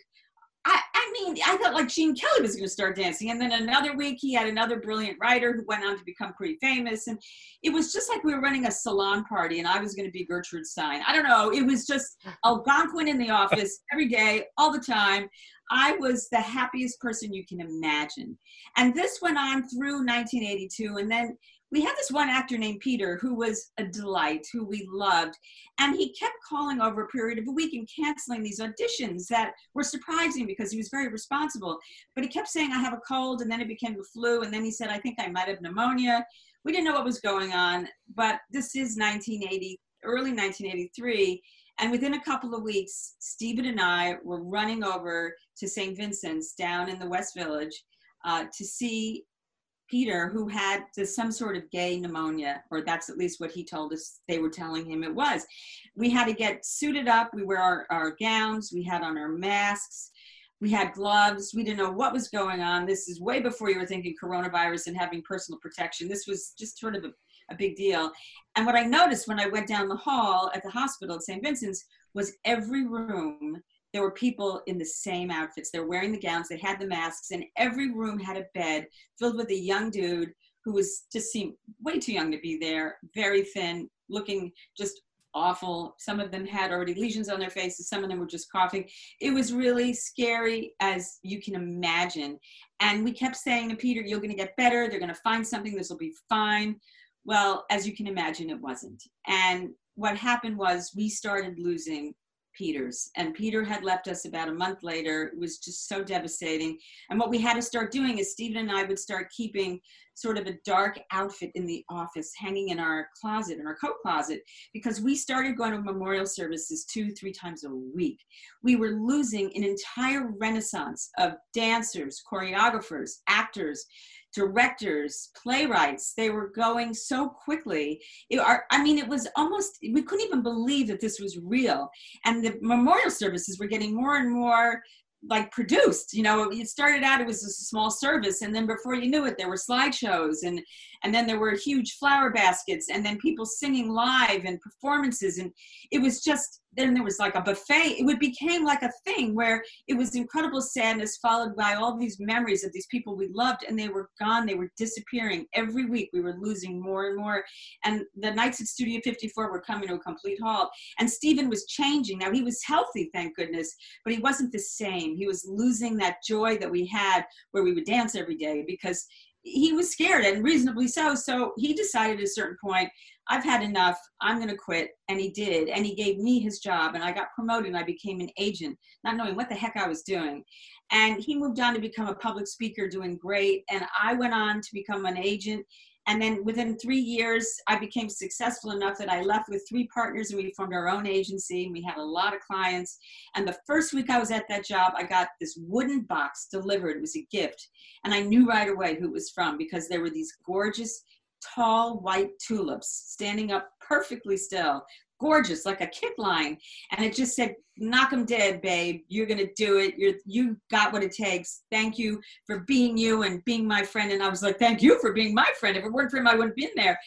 I, I mean, I thought like Gene Kelly was going to start dancing. And then another week, he had another brilliant writer who went on to become pretty famous. And it was just like we were running a salon party and I was going to be Gertrude Stein. I don't know. It was just Algonquin in the office every day, all the time. I was the happiest person you can imagine. And this went on through 1982. And then we had this one actor named Peter who was a delight, who we loved. And he kept calling over a period of a week and canceling these auditions that were surprising because he was very responsible. But he kept saying, I have a cold, and then it became the flu. And then he said, I think I might have pneumonia. We didn't know what was going on, but this is 1980, early 1983. And within a couple of weeks, Stephen and I were running over to St. Vincent's down in the West Village uh, to see Peter, who had some sort of gay pneumonia, or that's at least what he told us they were telling him it was. We had to get suited up. We wear our, our gowns. We had on our masks. We had gloves. We didn't know what was going on. This is way before you were thinking coronavirus and having personal protection. This was just sort of a, a big deal. And what I noticed when I went down the hall at the hospital at St. Vincent's was every room there were people in the same outfits. They're wearing the gowns, they had the masks, and every room had a bed filled with a young dude who was just seemed way too young to be there, very thin, looking just awful. Some of them had already lesions on their faces, some of them were just coughing. It was really scary as you can imagine. And we kept saying to Peter, You're going to get better. They're going to find something. This will be fine. Well, as you can imagine, it wasn't. And what happened was we started losing Peters. And Peter had left us about a month later. It was just so devastating. And what we had to start doing is Stephen and I would start keeping sort of a dark outfit in the office hanging in our closet, in our coat closet, because we started going to memorial services two, three times a week. We were losing an entire renaissance of dancers, choreographers, actors, directors, playwrights. They were going so quickly. It, our, I mean, it was almost, we couldn't even believe that this was real. And the memorial services were getting more and more like produced you know it started out it was a small service and then before you knew it there were slideshows and and then there were huge flower baskets and then people singing live and performances and it was just then there was like a buffet. It would became like a thing where it was incredible sadness followed by all these memories of these people we loved and they were gone. They were disappearing. Every week we were losing more and more. And the nights at studio 54 were coming to a complete halt. And stephen was changing. Now he was healthy thank goodness but he wasn't the same. He was losing that joy that we had where we would dance every day because he was scared and reasonably so. So he decided at a certain point, I've had enough. I'm going to quit. And he did. And he gave me his job. And I got promoted and I became an agent, not knowing what the heck I was doing. And he moved on to become a public speaker, doing great. And I went on to become an agent and then within three years, I became successful enough that I left with three partners and we formed our own agency. And we had a lot of clients. And the first week I was at that job, I got this wooden box delivered. It was a gift. And I knew right away who it was from because there were these gorgeous, tall white tulips standing up perfectly still gorgeous, like a kick line. And it just said, knock them dead, babe. You're going to do it. You're, you got what it takes. Thank you for being you and being my friend. And I was like, thank you for being my friend. If it weren't for him, I wouldn't have been there.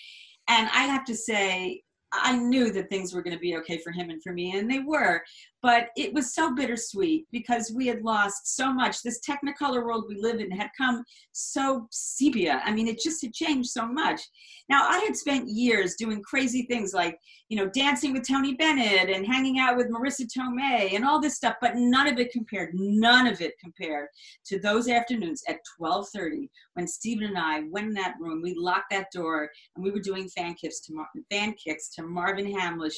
And I have to say, I knew that things were going to be okay for him and for me, and they were. But it was so bittersweet because we had lost so much. This Technicolor world we live in had come so sepia. I mean, it just had changed so much. Now, I had spent years doing crazy things like, you know, dancing with Tony Bennett and hanging out with Marisa Tomei and all this stuff, but none of it compared, none of it compared to those afternoons at 12:30 when Stephen and I went in that room, we locked that door, and we were doing fan kicks to Mar- fan kicks to Marvin Hamlisch.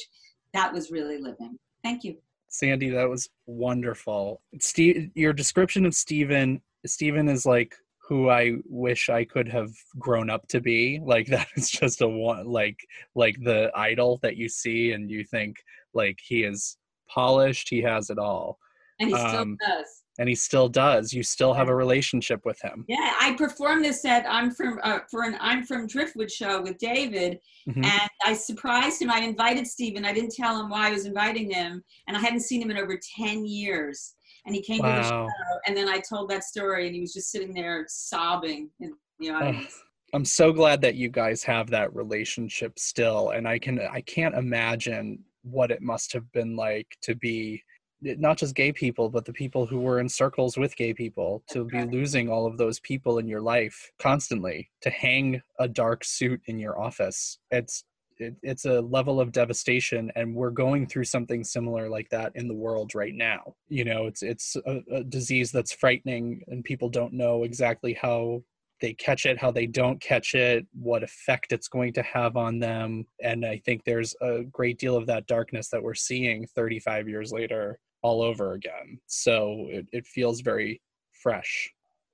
That was really living. Thank you. Sandi, that was wonderful. Steve, your description of Stephen, Stephen is like who I wish I could have grown up to be. Like that is just a one like like the idol that you see and you think like he is polished, he has it all. And he still um, does. And he still does. You still have a relationship with him. Yeah, I performed this at I'm from uh, for an I'm from Driftwood show with David, mm-hmm. and I surprised him. I invited Stephen. I didn't tell him why I was inviting him, and I hadn't seen him in over ten years and he came wow. to the show and then i told that story and he was just sitting there sobbing in the audience i'm so glad that you guys have that relationship still and i can i can't imagine what it must have been like to be not just gay people but the people who were in circles with gay people to be losing all of those people in your life constantly to hang a dark suit in your office. It's it, it's a level of devastation and we're going through something similar like that in the world right now. You know it's it's a, a disease that's frightening and people don't know exactly how they catch it, how they don't catch it, what effect it's going to have on them. And I think there's a great deal of that darkness that we're seeing 35 years later all over again. So it, it feels very fresh.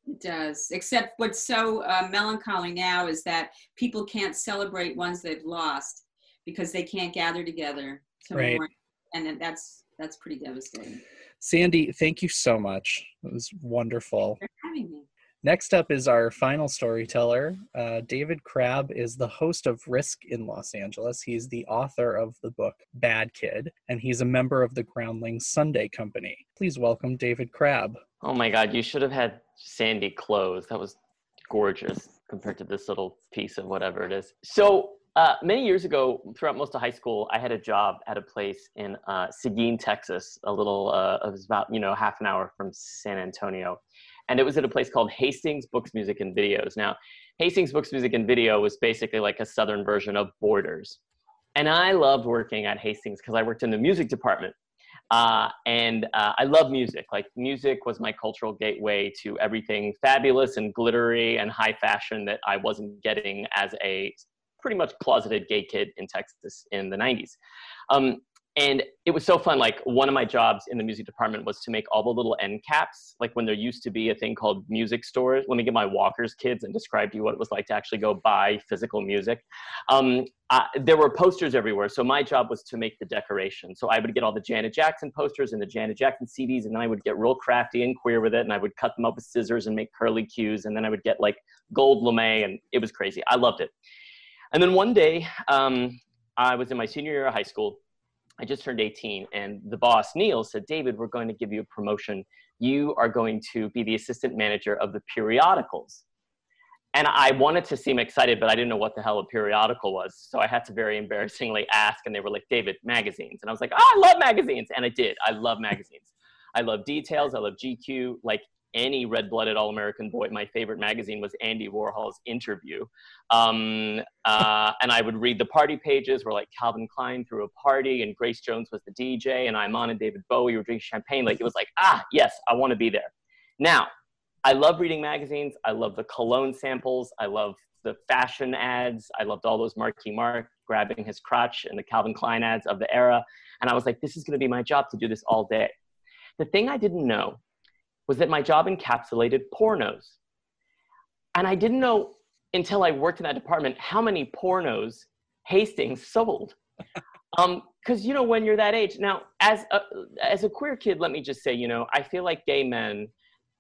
It does. Except what's so uh, melancholy now is that people can't celebrate ones they've lost because they can't gather together to right. mourn, and that's that's pretty devastating. Sandi, thank you so much. It was wonderful. having me. Next up is our final storyteller. Uh, David Crabb is the host of Risk in Los Angeles. He's the author of the book Bad Kid, and he's a member of the Groundlings Sunday Company. Please welcome David Crabb. Oh my God, you should have had Sandi clothes. That was gorgeous compared to this little piece of whatever it is. So, uh, many years ago, throughout most of high school, I had a job at a place in uh, Seguin, Texas, a little, uh, it was about, you know, half an hour from San Antonio and it was at a place called Hastings Books, Music, and Videos. Now, Hastings Books, Music, and Video was basically like a southern version of Borders. And I loved working at Hastings because I worked in the music department. Uh, and uh, I love music. Like, music was my cultural gateway to everything fabulous and glittery and high fashion that I wasn't getting as a pretty much closeted gay kid in Texas in the 90s. Um, and it was so fun like one of my jobs in the music department was to make all the little end caps like when there used to be a thing called music stores. Let me get my walkers kids and describe to you what it was like to actually go buy physical music. Um, there were posters everywhere so my job was to make the decoration. So i would get all the janet jackson posters and the janet jackson cds and then i would get real crafty and queer with it and i would cut them up with scissors and make curly cues and then i would get like gold lame and it was crazy. I loved it. And then one day um, i was in my senior year of high school I just turned 18, and the boss, Neil, said, David, we're going to give you a promotion. You are going to be the assistant manager of the periodicals. And I wanted to seem excited, but I didn't know what the hell a periodical was. So I had to very embarrassingly ask, and they were like, David, magazines. And I was like, oh, I love magazines. And I did. I love magazines. I love details. I love GQ. Like any red-blooded all-American boy, my favorite magazine was Andy Warhol's Interview, um, uh, and I would read the party pages where like Calvin Klein threw a party and Grace Jones was the DJ and Iman and David Bowie were drinking champagne. Like it was like ah yes, I want to be there. Now, I love reading magazines. I love the cologne samples. I love the fashion ads. I loved all those Marky Mark grabbing his crotch and the Calvin Klein ads of the era. And I was like, this is going to be my job to do this all day. The thing I didn't know was that my job encapsulated pornos. And I didn't know until I worked in that department how many pornos Hastings sold. um, because you know when you're that age now as a, as a queer kid let me just say you know i feel like gay men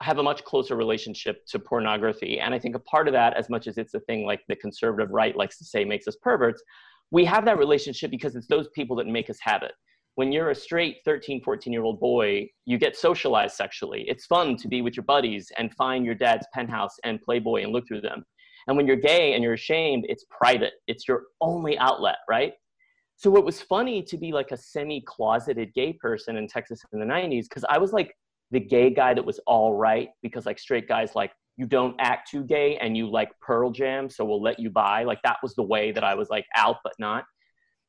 have a much closer relationship to pornography and i think a part of that as much as it's a thing like the conservative right likes to say makes us perverts we have that relationship because it's those people that make us have it when you're a straight 13, 14 year old boy, you get socialized sexually. It's fun to be with your buddies and find your dad's penthouse and Playboy and look through them. And when you're gay and you're ashamed, it's private. It's your only outlet, right? So it was funny to be like a semi closeted gay person in Texas in the 90s because I was like the gay guy that was all right because like straight guys like you don't act too gay and you like Pearl Jam, so we'll let you buy. Like that was the way that I was like out but not.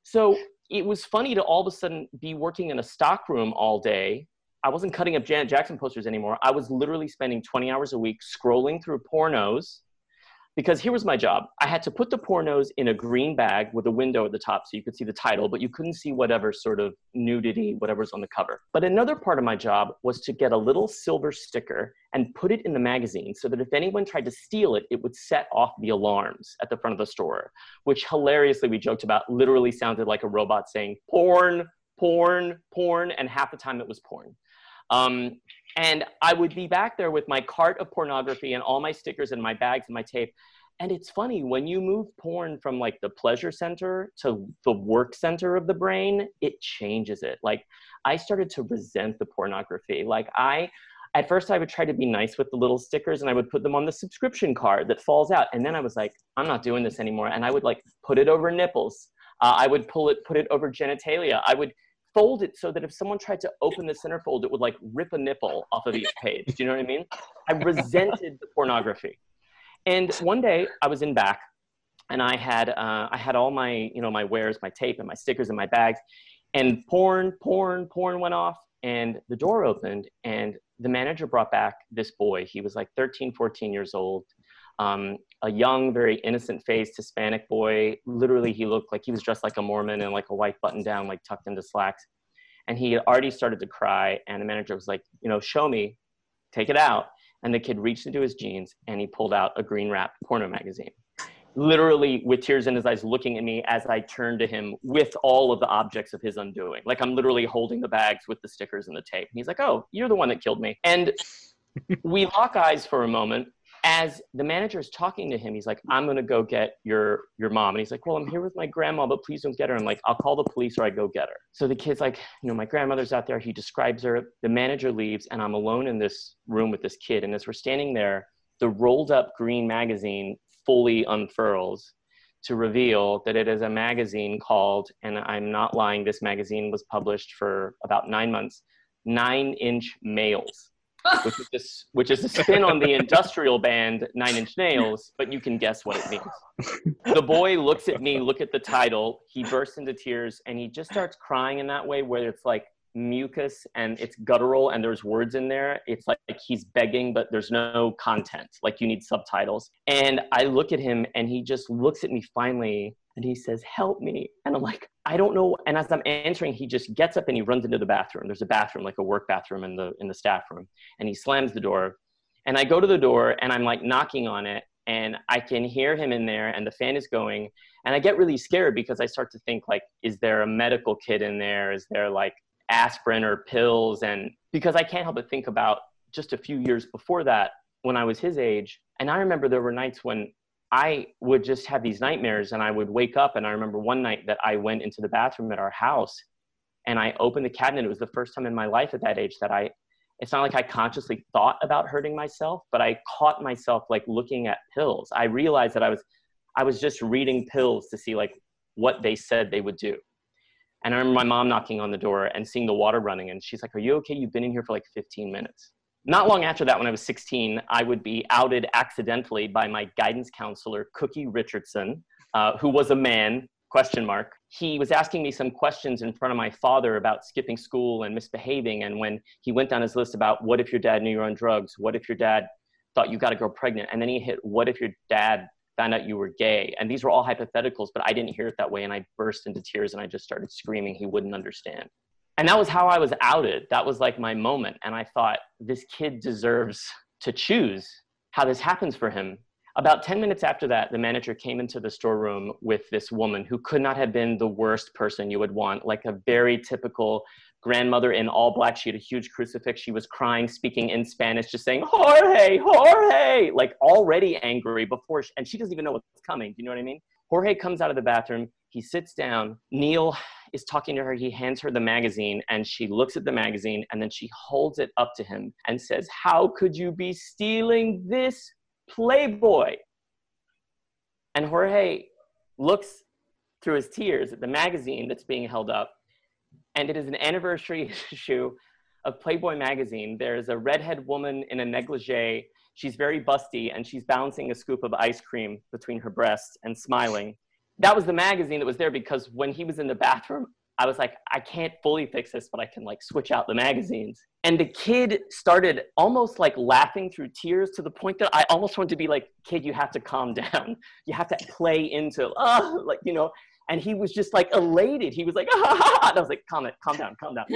So it was funny to all of a sudden be working in a stock room all day. I wasn't cutting up Janet Jackson posters anymore. I was literally spending 20 hours a week scrolling through pornos because here was my job. I had to put the pornos in a green bag with a window at the top so you could see the title, but you couldn't see whatever sort of nudity, whatever's on the cover. But another part of my job was to get a little silver sticker and put it in the magazine so that if anyone tried to steal it, it would set off the alarms at the front of the store, which hilariously we joked about literally sounded like a robot saying porn, porn, porn, and half the time it was porn. Um, and I would be back there with my cart of pornography and all my stickers and my bags and my tape. And it's funny when you move porn from like the pleasure center to the work center of the brain, it changes it. Like I started to resent the pornography. Like I, at first I would try to be nice with the little stickers and I would put them on the subscription card that falls out. And then I was like, I'm not doing this anymore. And I would like put it over nipples. Uh, I would pull it, put it over genitalia. I would fold it so that if someone tried to open the centerfold, it would like rip a nipple off of each page. Do you know what I mean? I resented the pornography. And one day I was in back and I had, uh, I had all my, you know, my wares, my tape and my stickers and my bags and porn, porn, porn went off and the door opened and the manager brought back this boy. He was like 13, 14 years old um, a young, very innocent faced Hispanic boy. Literally, he looked like he was dressed like a Mormon in like a white button down, like tucked into slacks. And he had already started to cry. And the manager was like, you know, show me, take it out. And the kid reached into his jeans and he pulled out a green wrapped porno magazine. Literally, with tears in his eyes, looking at me as I turned to him with all of the objects of his undoing. Like I'm literally holding the bags with the stickers and the tape. And he's like, oh, you're the one that killed me. And we lock eyes for a moment as the manager is talking to him, he's like, I'm gonna go get your your mom. And he's like, Well, I'm here with my grandma, but please don't get her. I'm like, I'll call the police or I go get her. So the kid's like, you know, my grandmother's out there. He describes her. The manager leaves, and I'm alone in this room with this kid. And as we're standing there, the rolled up green magazine fully unfurls to reveal that it is a magazine called, and I'm not lying, this magazine was published for about nine months, Nine Inch Males which is this, which is a spin on the industrial band Nine Inch Nails, but you can guess what it means. The boy looks at me, look at the title, he bursts into tears, and he just starts crying in that way where it's like mucus and it's guttural and there's words in there. It's like, like he's begging, but there's no content. Like you need subtitles. And I look at him and he just looks at me finally and he says, Help me. And I'm like, I don't know. And as I'm answering, he just gets up and he runs into the bathroom. There's a bathroom, like a work bathroom in the in the staff room. And he slams the door. And I go to the door and I'm like knocking on it. And I can hear him in there and the fan is going. And I get really scared because I start to think like, is there a medical kit in there? Is there like aspirin or pills? And because I can't help but think about just a few years before that when I was his age. And I remember there were nights when I would just have these nightmares and I would wake up. And I remember one night that I went into the bathroom at our house and I opened the cabinet. It was the first time in my life at that age that I, it's not like I consciously thought about hurting myself, but I caught myself like looking at pills. I realized that I was, I was just reading pills to see like what they said they would do. And I remember my mom knocking on the door and seeing the water running. And she's like, Are you okay? You've been in here for like 15 minutes not long after that, when I was 16, I would be outed accidentally by my guidance counselor, Cookie Richardson, uh, who was a man, question mark. He was asking me some questions in front of my father about skipping school and misbehaving. And when he went down his list about what if your dad knew you're on drugs? What if your dad thought you got a girl pregnant? And then he hit, what if your dad found out you were gay? And these were all hypotheticals, but I didn't hear it that way. And I burst into tears and I just started screaming. He wouldn't understand and that was how I was outed. That was like my moment. And I thought, this kid deserves to choose how this happens for him. About 10 minutes after that, the manager came into the storeroom with this woman who could not have been the worst person you would want, like a very typical grandmother in all black. She had a huge crucifix. She was crying, speaking in Spanish, just saying, Jorge, Jorge, like already angry before, she, and she doesn't even know what's coming. Do you know what I mean? Jorge comes out of the bathroom. He sits down. Neil is talking to her. He hands her the magazine and she looks at the magazine and then she holds it up to him and says, How could you be stealing this Playboy? And Jorge looks through his tears at the magazine that's being held up. And it is an anniversary issue of Playboy magazine. There's a redhead woman in a negligee. She's very busty and she's balancing a scoop of ice cream between her breasts and smiling that was the magazine that was there because when he was in the bathroom, I was like, I can't fully fix this, but I can like switch out the magazines. And the kid started almost like laughing through tears to the point that I almost wanted to be like, kid, you have to calm down. You have to play into, oh, like, you know, and he was just like elated. He was like, ah, and I was like, calm it, calm down, calm down.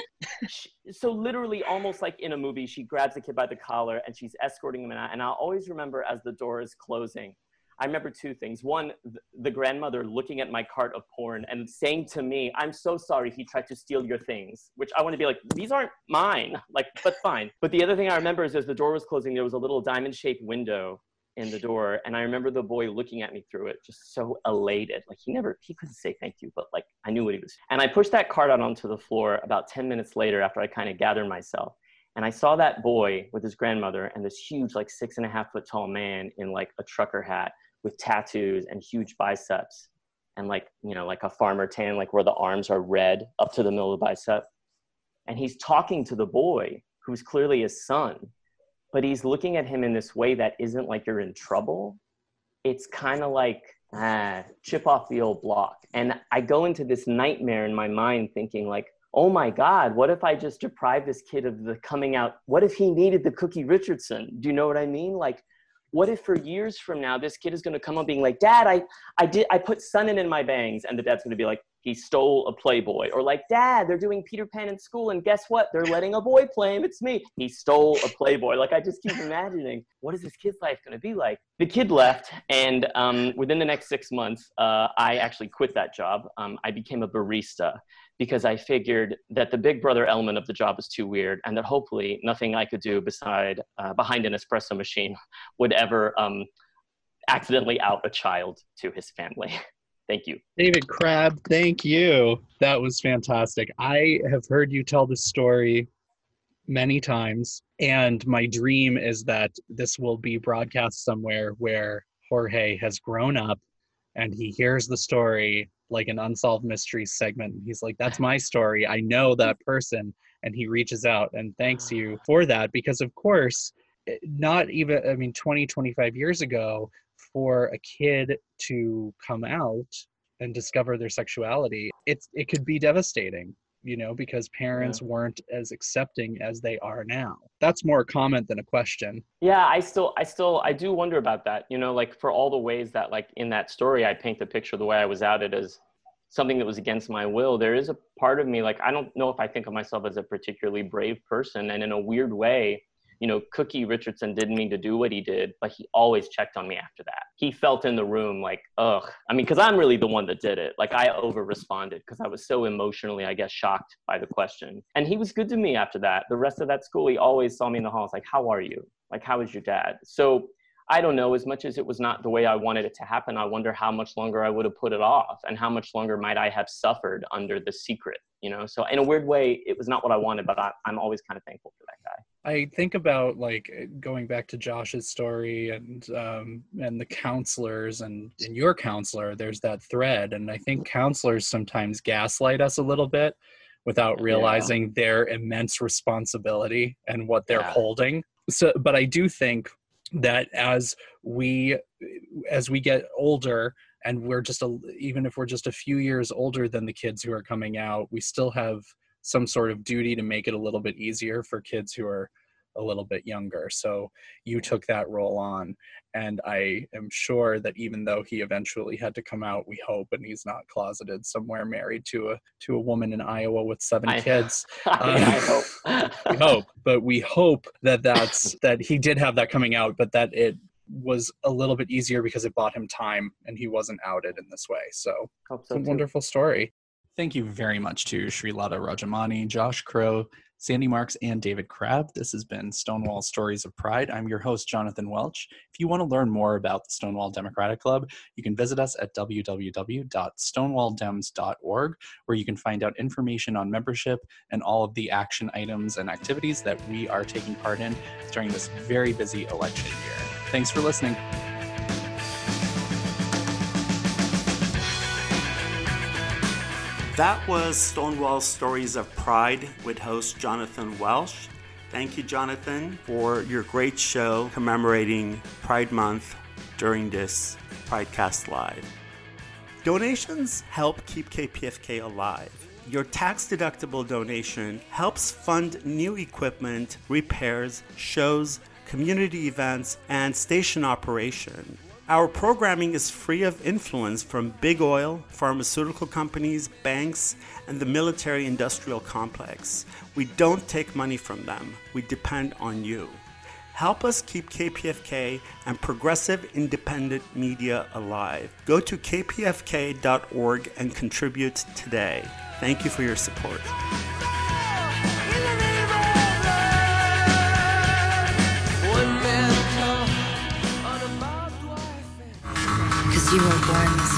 so literally, almost like in a movie, she grabs the kid by the collar and she's escorting him out. And I'll always remember as the door is closing, I remember two things. One, the grandmother looking at my cart of porn and saying to me, I'm so sorry he tried to steal your things, which I want to be like, these aren't mine. Like, but fine. But the other thing I remember is as the door was closing, there was a little diamond shaped window in the door. And I remember the boy looking at me through it, just so elated. Like he never, he couldn't say thank you, but like I knew what he was. And I pushed that card out onto the floor about 10 minutes later after I kind of gathered myself. And I saw that boy with his grandmother and this huge, like six and a half foot tall man in like a trucker hat with tattoos and huge biceps and like you know like a farmer tan like where the arms are red up to the middle of the bicep and he's talking to the boy who's clearly his son but he's looking at him in this way that isn't like you're in trouble. It's kind of like ah, chip off the old block. And i go into this nightmare in my mind thinking like oh my god what if i just deprive this kid of the coming out? What if he needed the cookie richardson? Do you know what i mean? Like what if for years from now this kid is going to come up being like dad i i did i put Sun-In in my bangs and the dad's going to be like he stole a playboy. Or like dad they're doing peter pan in school and guess what? They're letting a boy play him it's me. He stole a playboy. Like i just keep imagining what is this kid's life going to be like? The kid left and um, within the next six months uh, i actually quit that job. Um, i became a barista because I figured that the big brother element of the job was too weird and that hopefully nothing I could do beside uh, behind an espresso machine would ever um, accidentally out a child to his family. thank you. David Crabb, thank you. That was fantastic. I have heard you tell this story many times, and my dream is that this will be broadcast somewhere where Jorge has grown up and he hears the story like an unsolved mystery segment. He's like, That's my story. I know that person. And he reaches out and thanks you for that because, of course, not even, I mean, 20, 25 years ago, for a kid to come out and discover their sexuality, it's, it could be devastating you know, because parents yeah. weren't as accepting as they are now. That's more a comment than a question. Yeah, I still, I still, I do wonder about that. You know, like for all the ways that, like in that story, I paint the picture the way I was outed as something that was against my will. There is a part of me, like I don't know if I think of myself as a particularly brave person, and in a weird way, you know, Cookie Richardson didn't mean to do what he did, but he always checked on me after that. He felt in the room like, ugh. I mean, because I'm really the one that did it. Like I over responded because I was so emotionally, I guess, shocked by the question. And he was good to me after that. The rest of that school, he always saw me in the halls like, how are you? Like, how is your dad? So I don't know, as much as it was not the way I wanted it to happen, I wonder how much longer I would have put it off and how much longer might I have suffered under the secret, you know? So, in a weird way, it was not what I wanted, but I, am always kind of thankful for that guy. I think about like going back to Josh's story and um, and the counselors and, and your counselor. There's that thread, and I think counselors sometimes gaslight us a little bit without realizing yeah. their immense responsibility and what they're yeah. holding. So, but I do think that as we as we get older and we're just a even if we're just a few years older than the kids who are coming out we still have some sort of duty to make it a little bit easier for kids who are a little bit younger. So you took that role on. And I am sure that even though he eventually had to come out, we hope, and he's not closeted somewhere married to a to a woman in Iowa with seven I, kids. I, um, I hope. we hope, but we hope that that's that he did have that coming out, but that it was a little bit easier because it bought him time and he wasn't outed in this way. So, so it's a too. wonderful story. Thank you very much to Srilatha Rajamani, Josh Crowe, Sandi Marx, and David Crabb. This has been Stonewall Stories of Pride. I'm your host, Jonathan Welch. If you want to learn more about the Stonewall Democratic Club, you can visit us at www.stonewalldems.org, where you can find out information on membership and all of the action items and activities that we are taking part in during this very busy election year. Thanks for listening. That was Stonewall Stories of Pride with host Jonathan Welch. Thank you, Jonathan, for your great show commemorating Pride Month during this Pridecast Live. Donations help keep KPFK alive. Your tax deductible donation helps fund new equipment, repairs, shows, community events, and station operation. Our programming is free of influence from big oil, pharmaceutical companies, banks, and the military industrial complex. We don't take money from them, we depend on you. Help us keep KPFK and progressive independent media alive. Go to kpfk.org and contribute today. Thank you for your support. You were born.